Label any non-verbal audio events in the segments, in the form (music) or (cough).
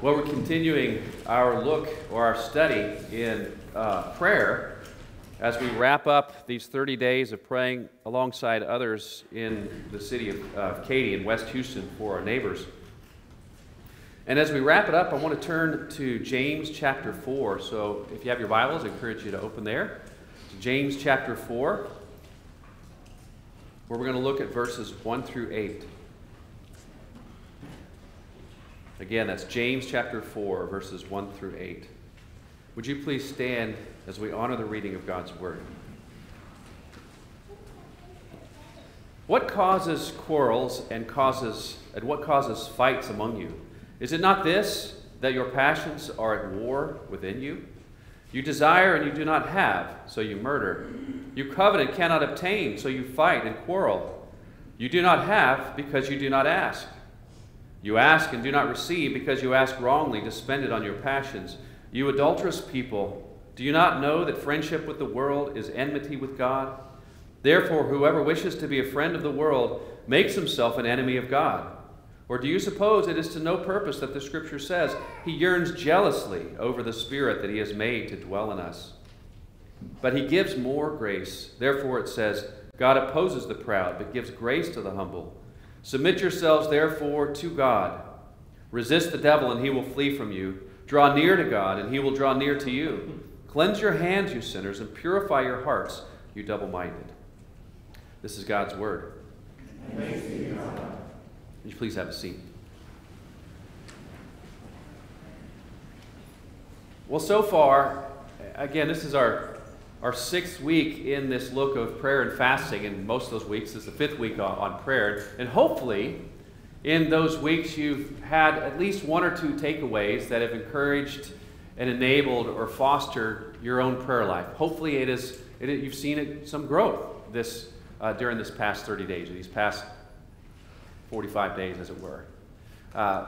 Well, we're continuing our look or our study in uh, prayer as we wrap up these 30 days of praying alongside others in the city of uh, Katy in West Houston for our neighbors. And as we wrap it up, I want to turn to James chapter 4. So if you have your Bibles, I encourage you to open there. James chapter 4, where we're going to look at verses 1 through 8. Again, that's James chapter 4, verses 1 through 8. Would you please stand as we honor the reading of God's word? What causes quarrels and causes and what causes fights among you? Is it not this that your passions are at war within you? You desire and you do not have, so you murder. You covet and cannot obtain, so you fight and quarrel. You do not have because you do not ask. You ask and do not receive because you ask wrongly to spend it on your passions. You adulterous people, do you not know that friendship with the world is enmity with God? Therefore, whoever wishes to be a friend of the world makes himself an enemy of God. Or do you suppose it is to no purpose that the Scripture says he yearns jealously over the Spirit that he has made to dwell in us? But he gives more grace. Therefore, it says, God opposes the proud, but gives grace to the humble. Submit yourselves, therefore, to God. Resist the devil, and he will flee from you. Draw near to God, and he will draw near to you. Cleanse your hands, you sinners, and purify your hearts, you double minded. This is God's word. Would you please have a seat? Well, so far, again, this is our our sixth week in this look of prayer and fasting, and most of those weeks is the fifth week on, on, prayer. And hopefully, in those weeks, you've had at least one or two takeaways that have encouraged and enabled or fostered your own prayer life. Hopefully, it is it, you've seen it, some growth this uh, during this past 30 days, or these past 45 days, as it were. Uh,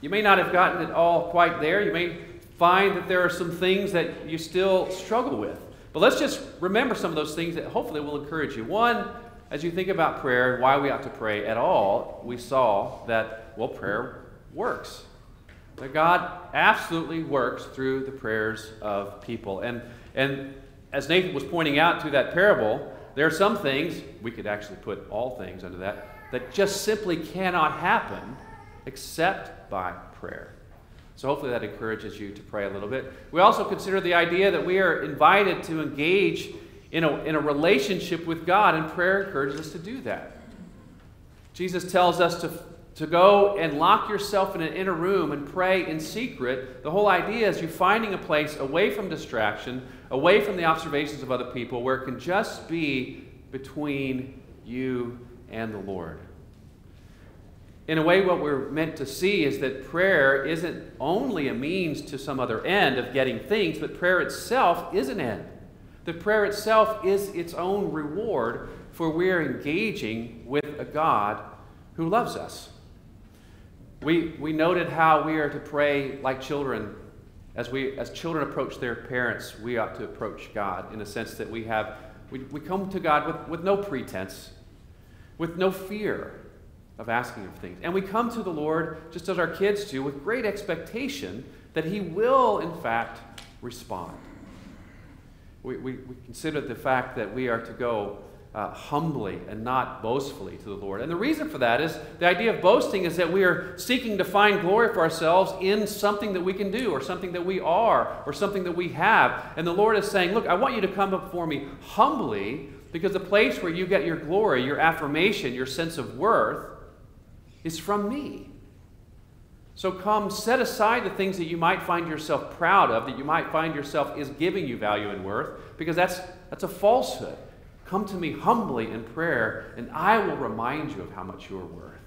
you may not have gotten it all quite there. You may find that there are some things that you still struggle with. But let's just remember some of those things that hopefully will encourage you. One, as you think about prayer and why we ought to pray at all, we saw that, well, prayer works. That God absolutely works through the prayers of people. And, and as Nathan was pointing out to that parable, there are some things, we could actually put all things under that, that just simply cannot happen except by prayer. So hopefully that encourages you to pray a little bit. We also consider the idea that we are invited to engage in a, in a relationship with God, and prayer encourages us to do that. Jesus tells us to, to go and lock yourself in an inner room and pray in secret. The whole idea is you finding a place away from distraction, away from the observations of other people, where it can just be between you and the Lord in a way, what we're meant to see is that prayer isn't only a means to some other end of getting things, but prayer itself is an end. The prayer itself is its own reward for we're engaging with a God who loves us. We, we noted how we are to pray like children. As, we, as children approach their parents, we ought to approach God in a sense that we have, we, we come to God with, with no pretense, with no fear of asking of things. And we come to the Lord, just as our kids do, with great expectation that He will, in fact, respond. We, we, we consider the fact that we are to go uh, humbly and not boastfully to the Lord. And the reason for that is the idea of boasting is that we are seeking to find glory for ourselves in something that we can do, or something that we are, or something that we have. And the Lord is saying, Look, I want you to come before me humbly because the place where you get your glory, your affirmation, your sense of worth is from me. So come, set aside the things that you might find yourself proud of, that you might find yourself is giving you value and worth, because that's, that's a falsehood. Come to me humbly in prayer, and I will remind you of how much you are worth.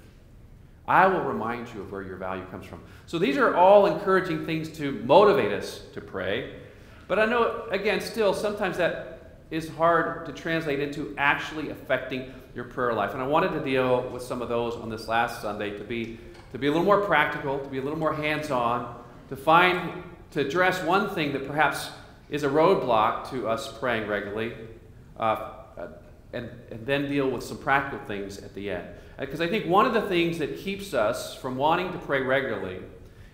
I will remind you of where your value comes from. So these are all encouraging things to motivate us to pray. But I know, again, still, sometimes that is hard to translate into actually affecting your prayer life. And I wanted to deal with some of those on this last Sunday to be, to be a little more practical, to be a little more hands on, to find, to address one thing that perhaps is a roadblock to us praying regularly, uh, and, and then deal with some practical things at the end. Because uh, I think one of the things that keeps us from wanting to pray regularly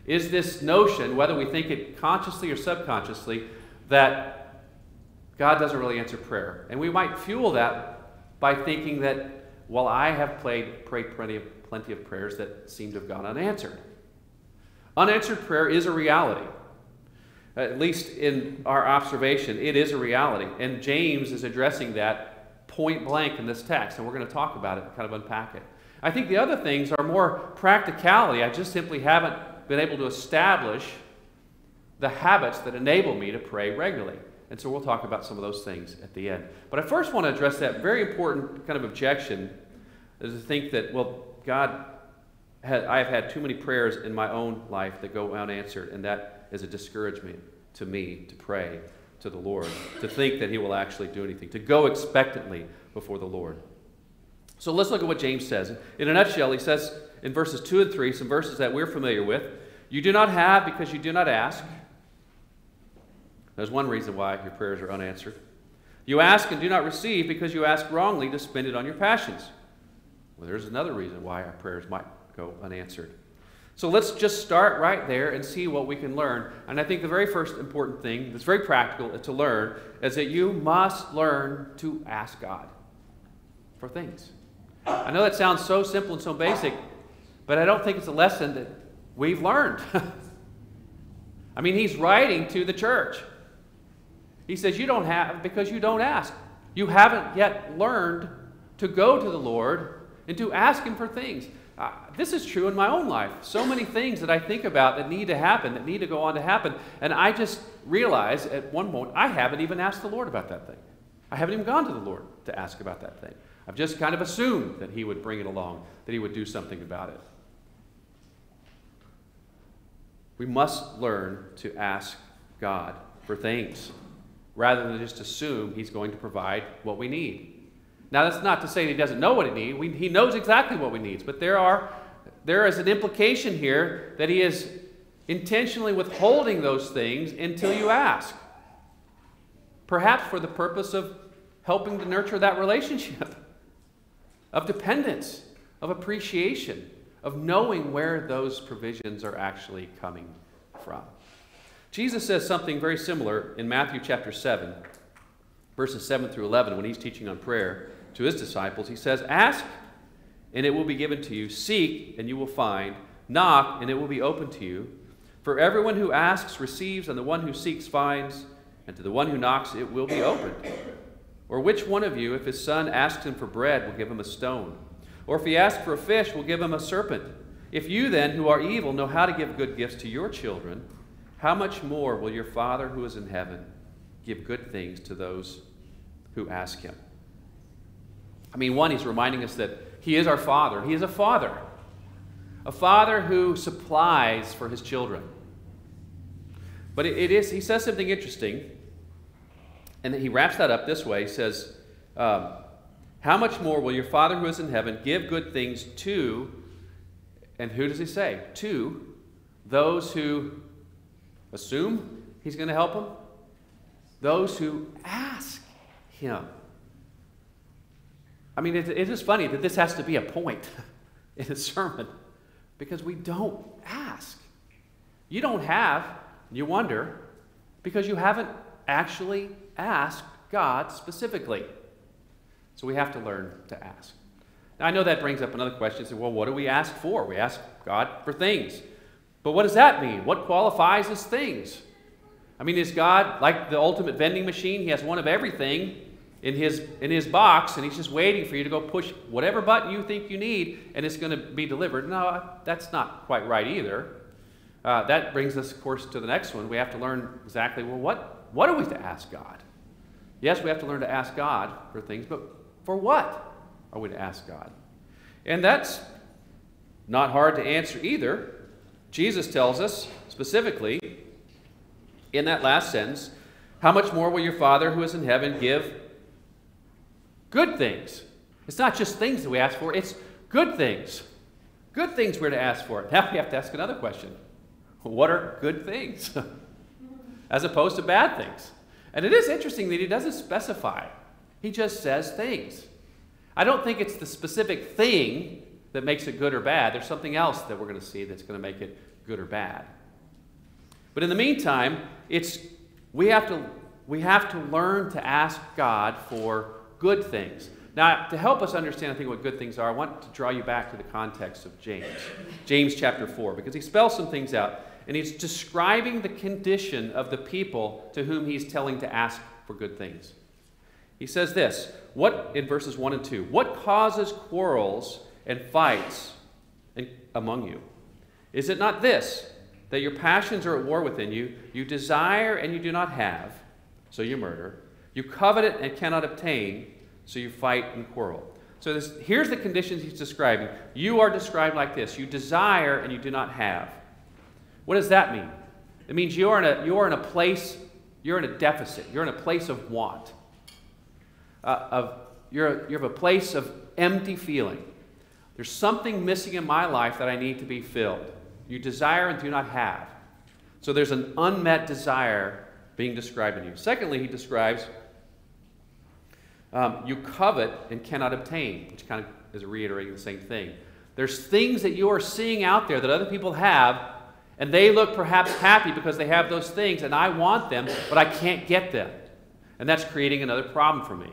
is this notion, whether we think it consciously or subconsciously, that God doesn't really answer prayer. And we might fuel that by thinking that, well, I have played, prayed plenty of, plenty of prayers that seem to have gone unanswered. Unanswered prayer is a reality. At least in our observation, it is a reality. And James is addressing that point blank in this text, and we're going to talk about it, kind of unpack it. I think the other things are more practicality. I just simply haven't been able to establish the habits that enable me to pray regularly. And so we'll talk about some of those things at the end. But I first want to address that very important kind of objection is to think that, well, God, had, I've had too many prayers in my own life that go unanswered, and that is a discouragement to me to pray to the Lord, to think that He will actually do anything, to go expectantly before the Lord. So let's look at what James says. In a nutshell, he says, in verses 2 and 3, some verses that we're familiar with. You do not have because you do not ask. There's one reason why your prayers are unanswered. You ask and do not receive because you ask wrongly to spend it on your passions. Well, there's another reason why our prayers might go unanswered. So let's just start right there and see what we can learn. And I think the very first important thing that's very practical to learn is that you must learn to ask God for things. I know that sounds so simple and so basic, but I don't think it's a lesson that we've learned. (laughs) I mean, he's writing to the church. He says, You don't have because you don't ask. You haven't yet learned to go to the Lord and to ask Him for things. Uh, this is true in my own life. So many things that I think about that need to happen, that need to go on to happen. And I just realize at one moment, I haven't even asked the Lord about that thing. I haven't even gone to the Lord to ask about that thing. I've just kind of assumed that He would bring it along, that He would do something about it. We must learn to ask God for things rather than just assume He's going to provide what we need. Now, that's not to say He doesn't know what. We, he knows exactly what we need, but there, are, there is an implication here that He is intentionally withholding those things until you ask. Perhaps for the purpose of helping to nurture that relationship, (laughs) of dependence, of appreciation of knowing where those provisions are actually coming from. Jesus says something very similar in Matthew chapter 7, verses 7 through 11, when he's teaching on prayer to his disciples. He says, Ask, and it will be given to you. Seek, and you will find. Knock, and it will be open to you. For everyone who asks receives, and the one who seeks finds, and to the one who knocks it will be opened. Or which one of you, if his son asks him for bread, will give him a stone? Or if he asks for a fish, we'll give him a serpent. If you then, who are evil, know how to give good gifts to your children, how much more will your Father who is in heaven give good things to those who ask him? I mean, one, he's reminding us that he is our Father. He is a Father, a Father who supplies for his children. But it, it is, he says something interesting, and he wraps that up this way. He says, um, how much more will your Father who is in heaven give good things to, and who does he say? To those who assume he's going to help them? Those who ask him. I mean, it, it is funny that this has to be a point (laughs) in a sermon because we don't ask. You don't have, you wonder, because you haven't actually asked God specifically. So we have to learn to ask. Now, I know that brings up another question. Say, well, what do we ask for? We ask God for things. But what does that mean? What qualifies as things? I mean, is God like the ultimate vending machine? He has one of everything in his, in his box, and he's just waiting for you to go push whatever button you think you need, and it's going to be delivered. No, that's not quite right either. Uh, that brings us, of course, to the next one. We have to learn exactly well, what, what are we to ask God? Yes, we have to learn to ask God for things, but for what are we to ask God? And that's not hard to answer either. Jesus tells us specifically in that last sentence how much more will your Father who is in heaven give good things? It's not just things that we ask for, it's good things. Good things we're to ask for. Now we have to ask another question What are good things? (laughs) As opposed to bad things. And it is interesting that he doesn't specify he just says things. I don't think it's the specific thing that makes it good or bad. There's something else that we're going to see that's going to make it good or bad. But in the meantime, it's, we, have to, we have to learn to ask God for good things. Now, to help us understand, I think, what good things are, I want to draw you back to the context of James. James chapter 4, because he spells some things out, and he's describing the condition of the people to whom he's telling to ask for good things. He says this, what in verses 1 and 2, what causes quarrels and fights among you? Is it not this, that your passions are at war within you? You desire and you do not have, so you murder. You covet and cannot obtain, so you fight and quarrel. So this, here's the conditions he's describing. You are described like this you desire and you do not have. What does that mean? It means you're in a, you're in a place, you're in a deficit, you're in a place of want uh, of you're, you're have a place of empty feeling. There's something missing in my life that I need to be filled. You desire and do not have. So there's an unmet desire being described in you. Secondly, he describes um, you covet and cannot obtain, which kind of is reiterating the same thing. There's things that you are seeing out there that other people have, and they look perhaps happy because they have those things, and I want them, but I can't get them. And that's creating another problem for me.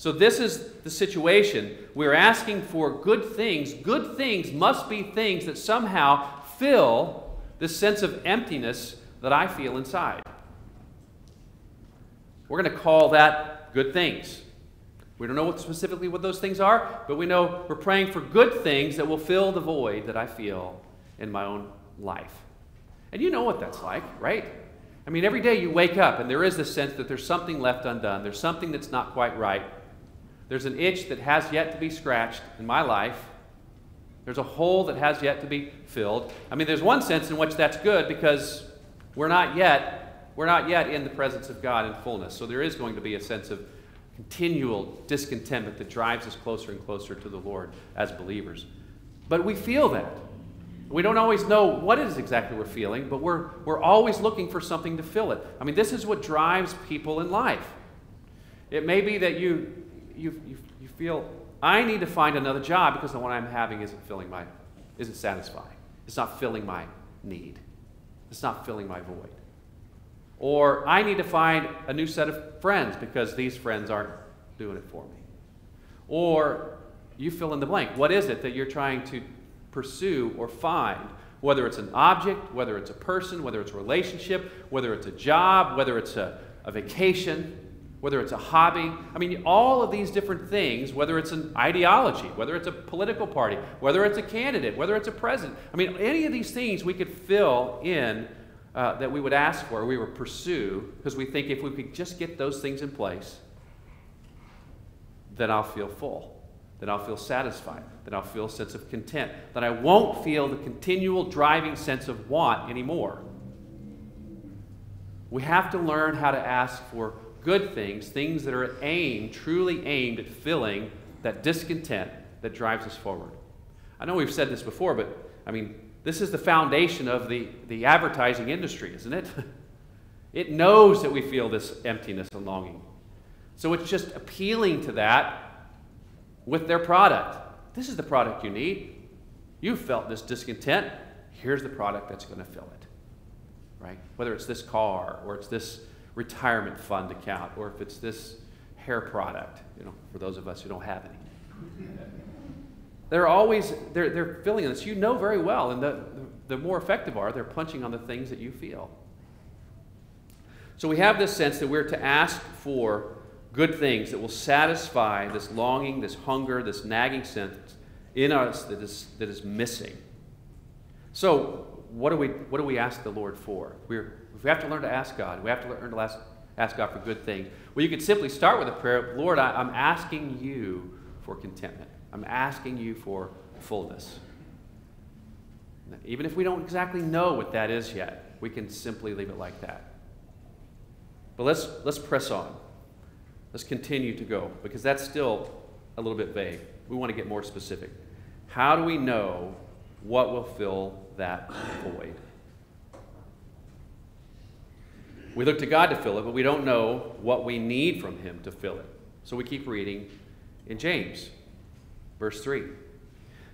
So, this is the situation. We're asking for good things. Good things must be things that somehow fill this sense of emptiness that I feel inside. We're going to call that good things. We don't know what specifically what those things are, but we know we're praying for good things that will fill the void that I feel in my own life. And you know what that's like, right? I mean, every day you wake up and there is this sense that there's something left undone, there's something that's not quite right. There's an itch that has yet to be scratched in my life. There's a hole that has yet to be filled. I mean, there's one sense in which that's good because we're not yet, we're not yet in the presence of God in fullness. So there is going to be a sense of continual discontentment that drives us closer and closer to the Lord as believers. But we feel that. We don't always know what it is exactly we're feeling, but we're, we're always looking for something to fill it. I mean, this is what drives people in life. It may be that you you, you, you feel, I need to find another job because the one I'm having isn't filling my, isn't satisfying. It's not filling my need. It's not filling my void. Or I need to find a new set of friends because these friends aren't doing it for me. Or you fill in the blank. What is it that you're trying to pursue or find? Whether it's an object, whether it's a person, whether it's a relationship, whether it's a job, whether it's a, a vacation, whether it's a hobby. I mean, all of these different things, whether it's an ideology, whether it's a political party, whether it's a candidate, whether it's a president. I mean, any of these things we could fill in uh, that we would ask for, we would pursue, because we think if we could just get those things in place, then I'll feel full. Then I'll feel satisfied. Then I'll feel a sense of content. Then I won't feel the continual driving sense of want anymore. We have to learn how to ask for good things, things that are aimed, truly aimed at filling that discontent that drives us forward. I know we've said this before, but I mean, this is the foundation of the, the advertising industry, isn't it? (laughs) it knows that we feel this emptiness and longing. So it's just appealing to that with their product. This is the product you need. You felt this discontent. Here's the product that's going to fill it. Right? Whether it's this car or it's this retirement fund account or if it's this hair product, you know, for those of us who don't have any. They're always, they're, they're filling this. You know very well, and the, the more effective are, they're punching on the things that you feel. So we have this sense that we're to ask for good things that will satisfy this longing, this hunger, this nagging sense in us that is, that is missing. So, what do, we, what do we ask the Lord for? We're, we have to learn to ask God. We have to learn to ask, ask God for good things. Well, you could simply start with a prayer Lord, I, I'm asking you for contentment, I'm asking you for fullness. Even if we don't exactly know what that is yet, we can simply leave it like that. But let's, let's press on. Let's continue to go because that's still a little bit vague. We want to get more specific. How do we know what will fill that void? We look to God to fill it, but we don't know what we need from Him to fill it. So we keep reading in James, verse 3.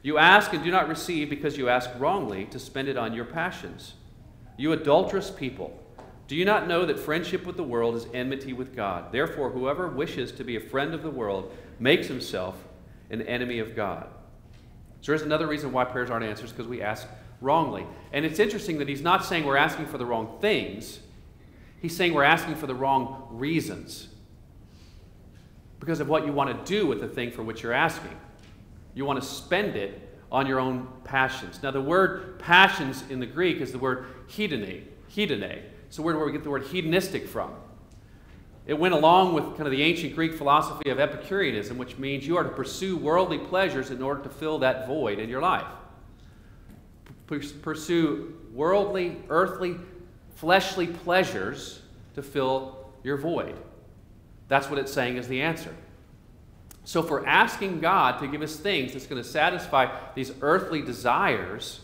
You ask and do not receive because you ask wrongly to spend it on your passions. You adulterous people, do you not know that friendship with the world is enmity with God? Therefore, whoever wishes to be a friend of the world makes himself an enemy of God. So there's another reason why prayers aren't answered because we ask wrongly. And it's interesting that he's not saying we're asking for the wrong things, he's saying we're asking for the wrong reasons because of what you want to do with the thing for which you're asking. You want to spend it on your own passions. Now, the word passions in the Greek is the word hedone. Hedone. It's the word where we get the word hedonistic from. It went along with kind of the ancient Greek philosophy of Epicureanism, which means you are to pursue worldly pleasures in order to fill that void in your life. Pursue worldly, earthly, fleshly pleasures to fill your void. That's what it's saying is the answer. So, we're asking God to give us things that's going to satisfy these earthly desires,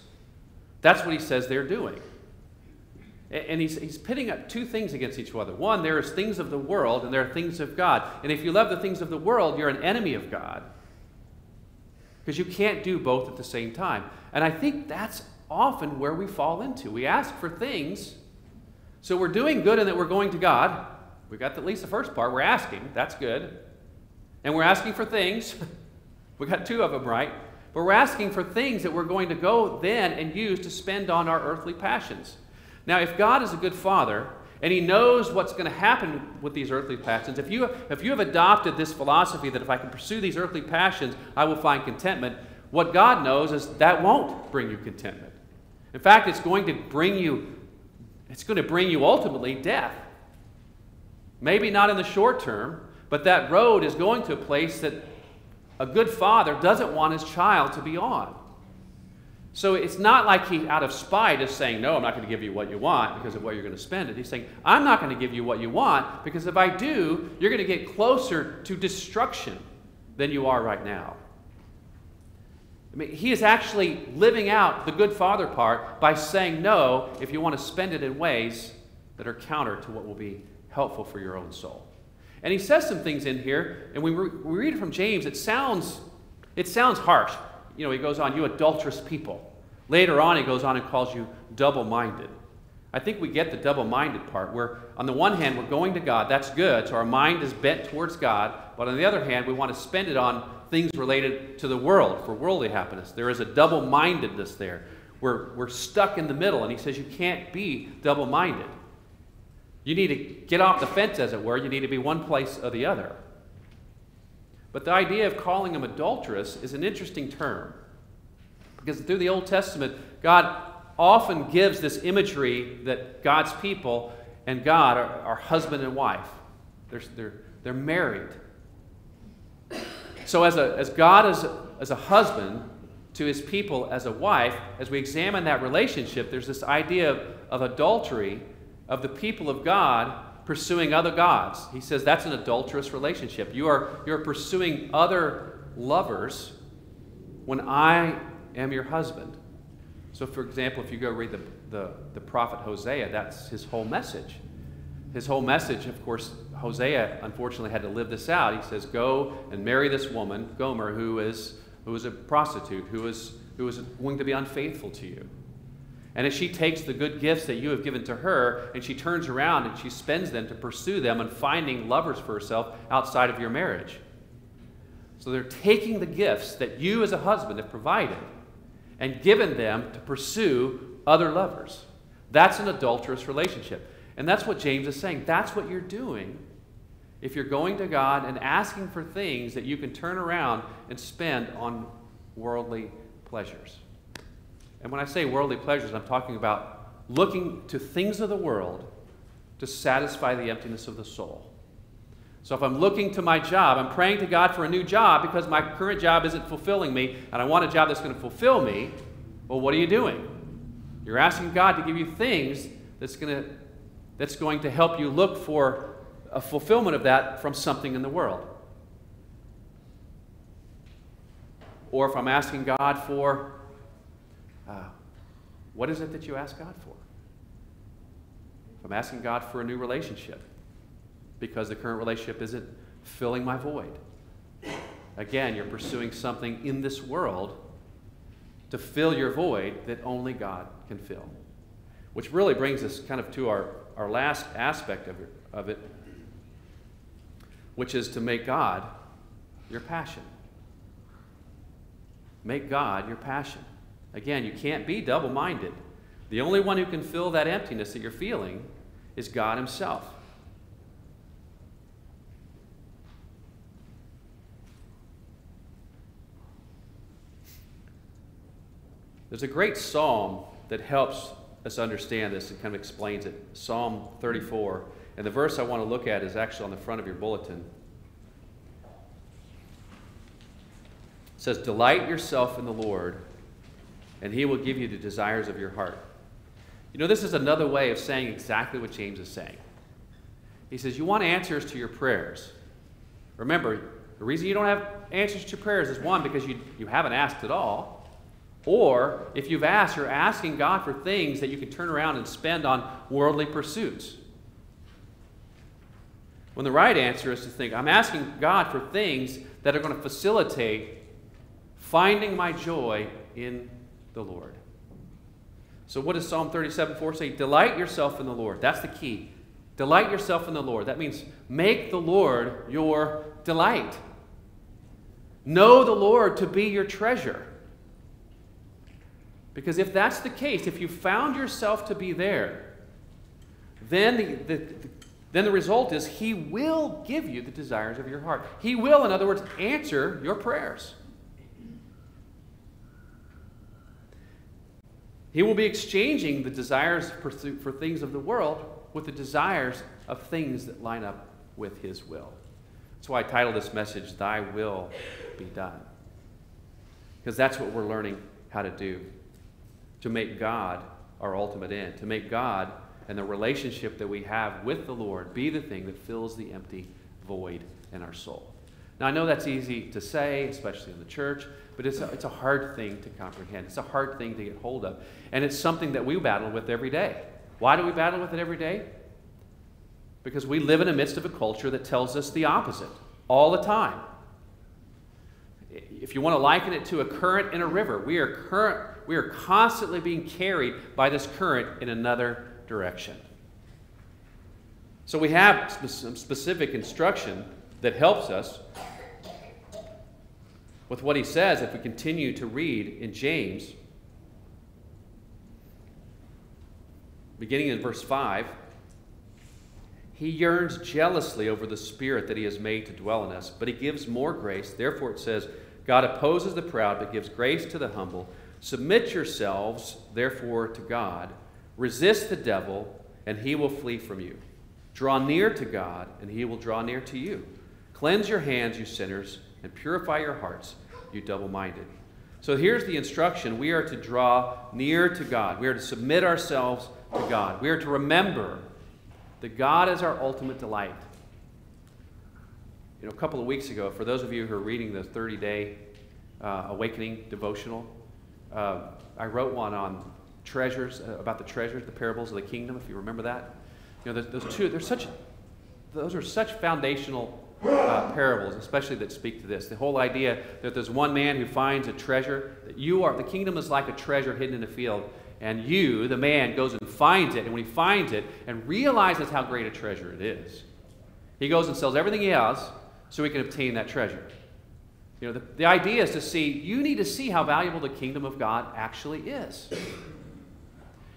that's what he says they're doing. And he's, he's pitting up two things against each other. One, there is things of the world, and there are things of God. And if you love the things of the world, you're an enemy of God. Because you can't do both at the same time. And I think that's often where we fall into. We ask for things, so we're doing good in that we're going to God. We've got at least the first part. We're asking. That's good. And we're asking for things. (laughs) we got two of them right. But we're asking for things that we're going to go then and use to spend on our earthly passions. Now, if God is a good father and he knows what's going to happen with these earthly passions, if you, if you have adopted this philosophy that if I can pursue these earthly passions, I will find contentment, what God knows is that won't bring you contentment. In fact, it's going to bring you, it's going to bring you ultimately death. Maybe not in the short term, but that road is going to a place that a good father doesn't want his child to be on. So it's not like he, out of spite, is saying, No, I'm not going to give you what you want because of where you're going to spend it. He's saying, I'm not going to give you what you want because if I do, you're going to get closer to destruction than you are right now. I mean, he is actually living out the good father part by saying no if you want to spend it in ways that are counter to what will be helpful for your own soul. And he says some things in here, and when we read it from James, it sounds, it sounds harsh. You know, he goes on, you adulterous people. Later on, he goes on and calls you double minded. I think we get the double minded part, where on the one hand, we're going to God, that's good, so our mind is bent towards God, but on the other hand, we want to spend it on things related to the world, for worldly happiness. There is a double mindedness there. We're, we're stuck in the middle, and he says you can't be double minded. You need to get off the fence, as it were. You need to be one place or the other. But the idea of calling them adulterous is an interesting term. Because through the Old Testament, God often gives this imagery that God's people and God are, are husband and wife. They're, they're, they're married. So, as, a, as God is a, as a husband to his people as a wife, as we examine that relationship, there's this idea of, of adultery of the people of God pursuing other gods. He says that's an adulterous relationship. You are you're pursuing other lovers when I am your husband. So, for example, if you go read the, the, the prophet Hosea, that's his whole message. His whole message, of course, Hosea unfortunately had to live this out. He says, Go and marry this woman, Gomer, who is, who is a prostitute, who is, who is going to be unfaithful to you. And as she takes the good gifts that you have given to her and she turns around and she spends them to pursue them and finding lovers for herself outside of your marriage. So they're taking the gifts that you as a husband have provided and given them to pursue other lovers. That's an adulterous relationship. And that's what James is saying. That's what you're doing if you're going to God and asking for things that you can turn around and spend on worldly pleasures. And when I say worldly pleasures, I'm talking about looking to things of the world to satisfy the emptiness of the soul. So if I'm looking to my job, I'm praying to God for a new job because my current job isn't fulfilling me, and I want a job that's going to fulfill me. Well, what are you doing? You're asking God to give you things that's going to, that's going to help you look for a fulfillment of that from something in the world. Or if I'm asking God for uh, what is it that you ask God for? If I'm asking God for a new relationship because the current relationship isn't filling my void, again, you're pursuing something in this world to fill your void that only God can fill. Which really brings us kind of to our, our last aspect of it, of it, which is to make God your passion. Make God your passion. Again, you can't be double minded. The only one who can fill that emptiness that you're feeling is God Himself. There's a great psalm that helps us understand this and kind of explains it. Psalm 34. And the verse I want to look at is actually on the front of your bulletin. It says, Delight yourself in the Lord, and he will give you the desires of your heart. You know, this is another way of saying exactly what James is saying. He says, You want answers to your prayers. Remember, the reason you don't have answers to your prayers is one, because you, you haven't asked at all. Or if you've asked, you're asking God for things that you can turn around and spend on worldly pursuits. When the right answer is to think, I'm asking God for things that are going to facilitate finding my joy in the Lord. So, what does Psalm 37 4 say? Delight yourself in the Lord. That's the key. Delight yourself in the Lord. That means make the Lord your delight. Know the Lord to be your treasure. Because if that's the case, if you found yourself to be there, then the, the, the, then the result is He will give you the desires of your heart. He will, in other words, answer your prayers. He will be exchanging the desires for, things of the world with the desires of things that line up with His will. That's why I titled this message, Thy Will Be Done. Because that's what we're learning how to do to make God our ultimate end, to make God and the relationship that we have with the Lord be the thing that fills the empty void in our soul. Now, I know that's easy to say, especially in the church, but it's a, it's a hard thing to comprehend. It's a hard thing to get hold of. And it's something that we battle with every day. Why do we battle with it every day? Because we live in the midst of a culture that tells us the opposite all the time. If you want to liken it to a current in a river, we are current we are constantly being carried by this current in another direction. So we have some specific instruction that helps us with what he says if we continue to read in James, beginning in verse 5. He yearns jealously over the Spirit that He has made to dwell in us, but He gives more grace. Therefore, it says, God opposes the proud, but gives grace to the humble. Submit yourselves, therefore, to God. Resist the devil, and he will flee from you. Draw near to God, and he will draw near to you. Cleanse your hands, you sinners, and purify your hearts, you double minded. So here's the instruction we are to draw near to God, we are to submit ourselves to God, we are to remember that God is our ultimate delight. You know, a couple of weeks ago, for those of you who are reading the 30 day uh, awakening devotional, uh, I wrote one on treasures, uh, about the treasures, the parables of the kingdom, if you remember that. You know, those, two, they're such, those are such foundational uh, parables, especially that speak to this. The whole idea that there's one man who finds a treasure, that you are, the kingdom is like a treasure hidden in a field, and you, the man, goes and finds it, and when he finds it and realizes how great a treasure it is, he goes and sells everything he has so he can obtain that treasure. You know, the, the idea is to see, you need to see how valuable the kingdom of God actually is.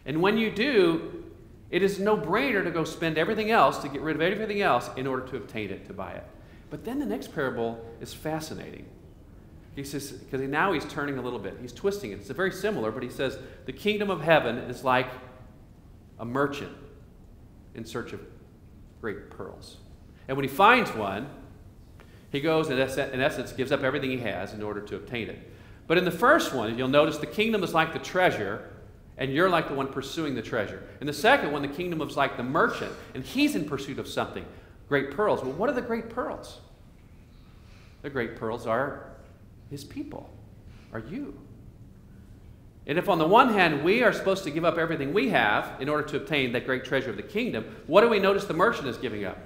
And when you do, it is no brainer to go spend everything else, to get rid of everything else in order to obtain it, to buy it. But then the next parable is fascinating. He says, because now he's turning a little bit. He's twisting it. It's very similar, but he says, the kingdom of heaven is like a merchant in search of great pearls. And when he finds one, he goes and, in essence, gives up everything he has in order to obtain it. But in the first one, you'll notice the kingdom is like the treasure, and you're like the one pursuing the treasure. In the second one, the kingdom is like the merchant, and he's in pursuit of something great pearls. Well, what are the great pearls? The great pearls are his people, are you. And if on the one hand we are supposed to give up everything we have in order to obtain that great treasure of the kingdom, what do we notice the merchant is giving up?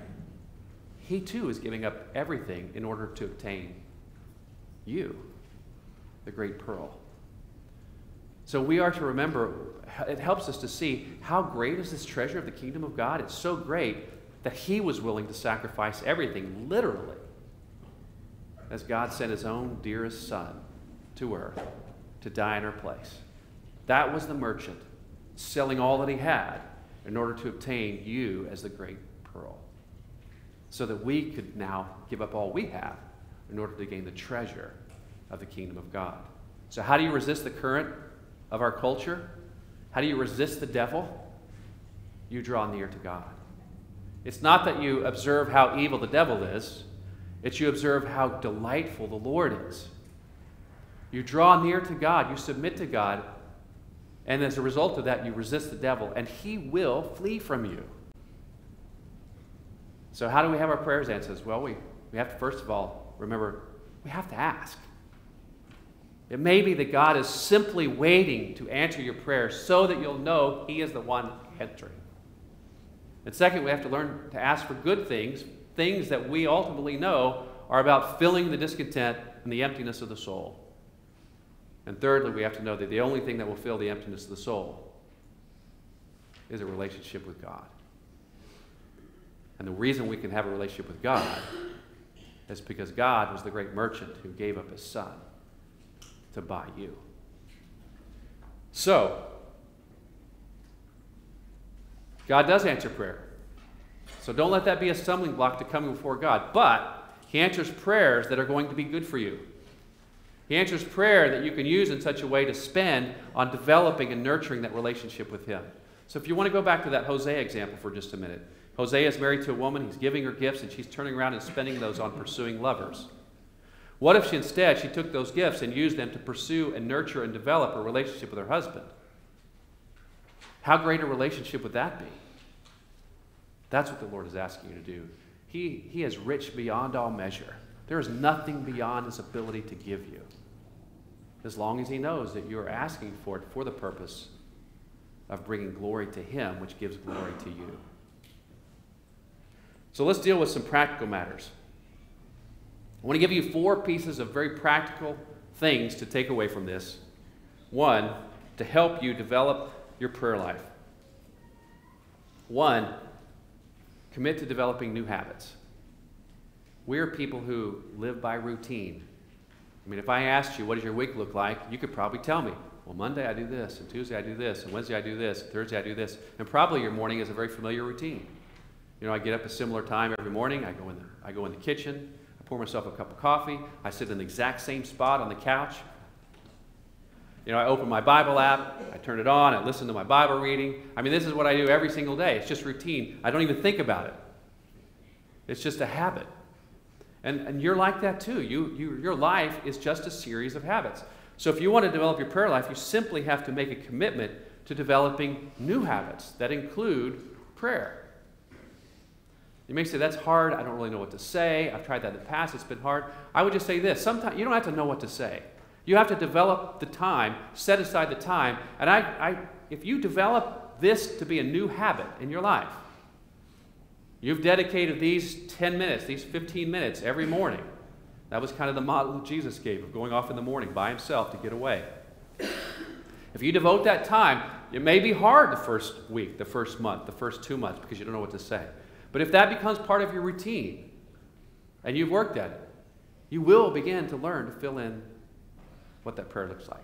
He too is giving up everything in order to obtain you, the great pearl. So we are to remember, it helps us to see how great is this treasure of the kingdom of God. It's so great that He was willing to sacrifice everything, literally, as God sent His own dearest Son to earth to die in our place. That was the merchant selling all that he had in order to obtain you as the great. So that we could now give up all we have in order to gain the treasure of the kingdom of God. So, how do you resist the current of our culture? How do you resist the devil? You draw near to God. It's not that you observe how evil the devil is, it's you observe how delightful the Lord is. You draw near to God, you submit to God, and as a result of that, you resist the devil, and he will flee from you. So, how do we have our prayers answered? Well, we, we have to, first of all, remember we have to ask. It may be that God is simply waiting to answer your prayer so that you'll know He is the one entering. And second, we have to learn to ask for good things, things that we ultimately know are about filling the discontent and the emptiness of the soul. And thirdly, we have to know that the only thing that will fill the emptiness of the soul is a relationship with God. And the reason we can have a relationship with God is because God was the great merchant who gave up his son to buy you. So, God does answer prayer. So don't let that be a stumbling block to coming before God. But He answers prayers that are going to be good for you. He answers prayer that you can use in such a way to spend on developing and nurturing that relationship with Him. So if you want to go back to that Hosea example for just a minute, Hosea is married to a woman, he's giving her gifts, and she's turning around and spending those on pursuing lovers. What if she instead she took those gifts and used them to pursue and nurture and develop a relationship with her husband? How great a relationship would that be? That's what the Lord is asking you to do. He, he is rich beyond all measure. There is nothing beyond his ability to give you as long as he knows that you are asking for it for the purpose of bringing glory to him, which gives glory to you. So let's deal with some practical matters. I want to give you four pieces of very practical things to take away from this. One, to help you develop your prayer life. One, commit to developing new habits. We're people who live by routine. I mean, if I asked you, what does your week look like? You could probably tell me. Well, Monday I do this, and Tuesday I do this, and Wednesday I do this, and Thursday I do this. And probably your morning is a very familiar routine. You know, I get up a similar time every morning. I go in the, I go in the kitchen. I pour myself a cup of coffee. I sit in the exact same spot on the couch. You know, I open my Bible app. I turn it on. I listen to my Bible reading. I mean, this is what I do every single day. It's just routine. I don't even think about it. It's just a habit. And, and you're like that too. You, you, your life is just a series of habits. So if you want to develop your prayer life, you simply have to make a commitment to developing new habits that include prayer. You may say, that's hard. I don't really know what to say. I've tried that in the past. It's been hard. I would just say this sometimes you don't have to know what to say. You have to develop the time, set aside the time. And I, I, if you develop this to be a new habit in your life, You've dedicated these 10 minutes, these 15 minutes every morning. That was kind of the model Jesus gave of going off in the morning by himself to get away. If you devote that time, it may be hard the first week, the first month, the first two months because you don't know what to say. But if that becomes part of your routine and you've worked at it, you will begin to learn to fill in what that prayer looks like.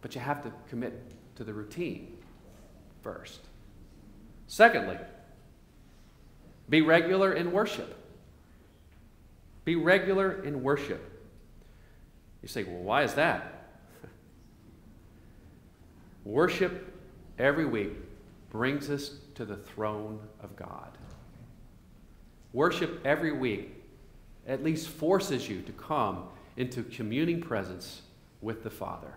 But you have to commit to the routine first. Secondly, be regular in worship. Be regular in worship. You say, well, why is that? (laughs) worship every week brings us to the throne of God. Worship every week at least forces you to come into communing presence with the Father.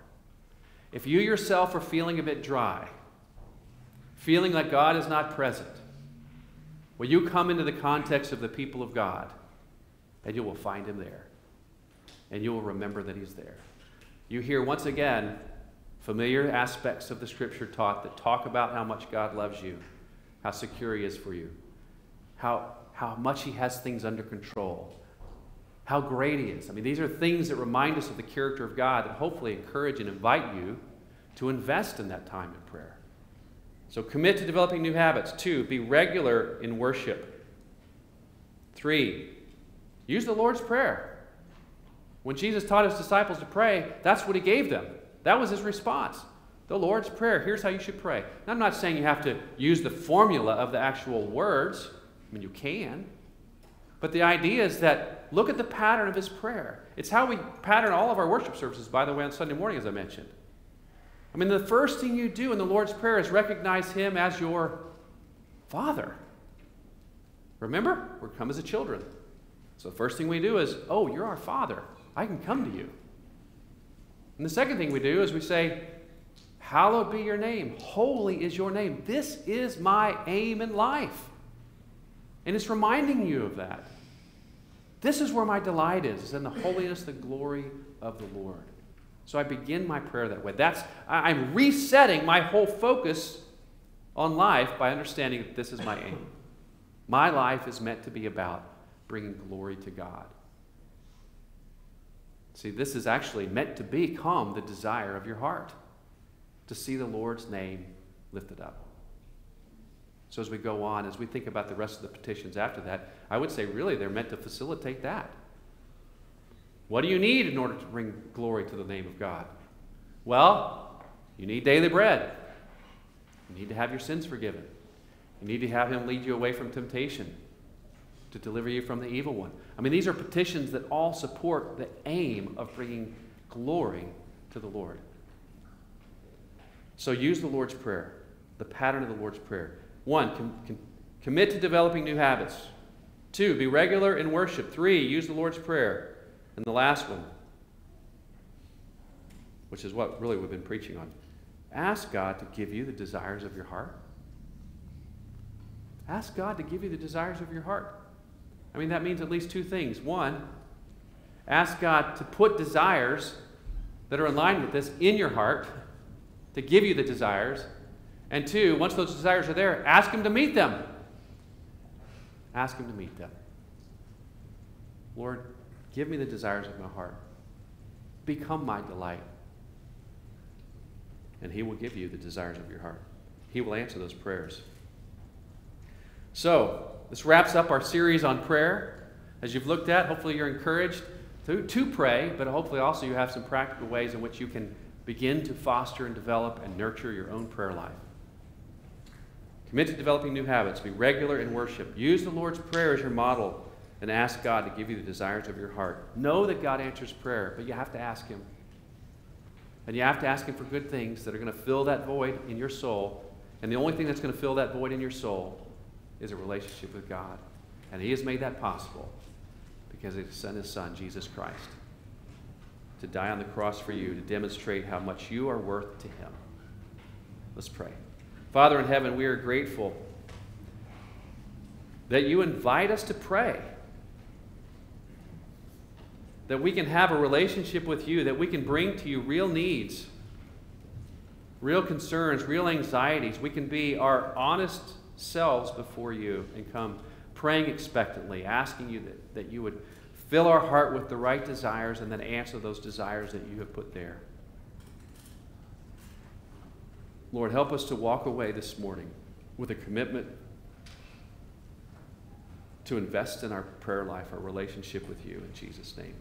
If you yourself are feeling a bit dry, feeling like God is not present, Will you come into the context of the people of God and you will find him there? And you will remember that he's there. You hear once again familiar aspects of the scripture taught that talk about how much God loves you, how secure he is for you, how, how much he has things under control. how great He is. I mean, these are things that remind us of the character of God that hopefully encourage and invite you to invest in that time in prayer. So commit to developing new habits. Two, be regular in worship. Three, use the Lord's Prayer. When Jesus taught his disciples to pray, that's what he gave them. That was his response. The Lord's Prayer. Here's how you should pray. I'm not saying you have to use the formula of the actual words. I mean, you can. But the idea is that look at the pattern of his prayer. It's how we pattern all of our worship services, by the way, on Sunday morning, as I mentioned. I mean, the first thing you do in the Lord's Prayer is recognize him as your Father. Remember, we come as a children. So the first thing we do is, oh, you're our Father. I can come to you. And the second thing we do is we say, Hallowed be your name. Holy is your name. This is my aim in life. And it's reminding you of that. This is where my delight is, is in the holiness, the glory of the Lord. So I begin my prayer that way. That's I'm resetting my whole focus on life by understanding that this is my aim. My life is meant to be about bringing glory to God. See, this is actually meant to become the desire of your heart to see the Lord's name lifted up. So, as we go on, as we think about the rest of the petitions after that, I would say really they're meant to facilitate that. What do you need in order to bring glory to the name of God? Well, you need daily bread. You need to have your sins forgiven. You need to have Him lead you away from temptation to deliver you from the evil one. I mean, these are petitions that all support the aim of bringing glory to the Lord. So use the Lord's Prayer, the pattern of the Lord's Prayer. One, com- com- commit to developing new habits. Two, be regular in worship. Three, use the Lord's Prayer. And the last one, which is what really we've been preaching on, ask God to give you the desires of your heart. Ask God to give you the desires of your heart. I mean, that means at least two things. One, ask God to put desires that are in line with this in your heart, to give you the desires. And two, once those desires are there, ask Him to meet them. Ask Him to meet them. Lord, give me the desires of my heart. Become my delight. And He will give you the desires of your heart. He will answer those prayers. So, this wraps up our series on prayer. As you've looked at, hopefully you're encouraged to, to pray, but hopefully also you have some practical ways in which you can begin to foster and develop and nurture your own prayer life. Commit to developing new habits. Be regular in worship. Use the Lord's Prayer as your model and ask God to give you the desires of your heart. Know that God answers prayer, but you have to ask Him. And you have to ask Him for good things that are going to fill that void in your soul. And the only thing that's going to fill that void in your soul is a relationship with God. And He has made that possible because He sent His Son, Jesus Christ, to die on the cross for you to demonstrate how much you are worth to Him. Let's pray. Father in heaven, we are grateful that you invite us to pray. That we can have a relationship with you, that we can bring to you real needs, real concerns, real anxieties. We can be our honest selves before you and come praying expectantly, asking you that, that you would fill our heart with the right desires and then answer those desires that you have put there. Lord, help us to walk away this morning with a commitment to invest in our prayer life, our relationship with you. In Jesus' name.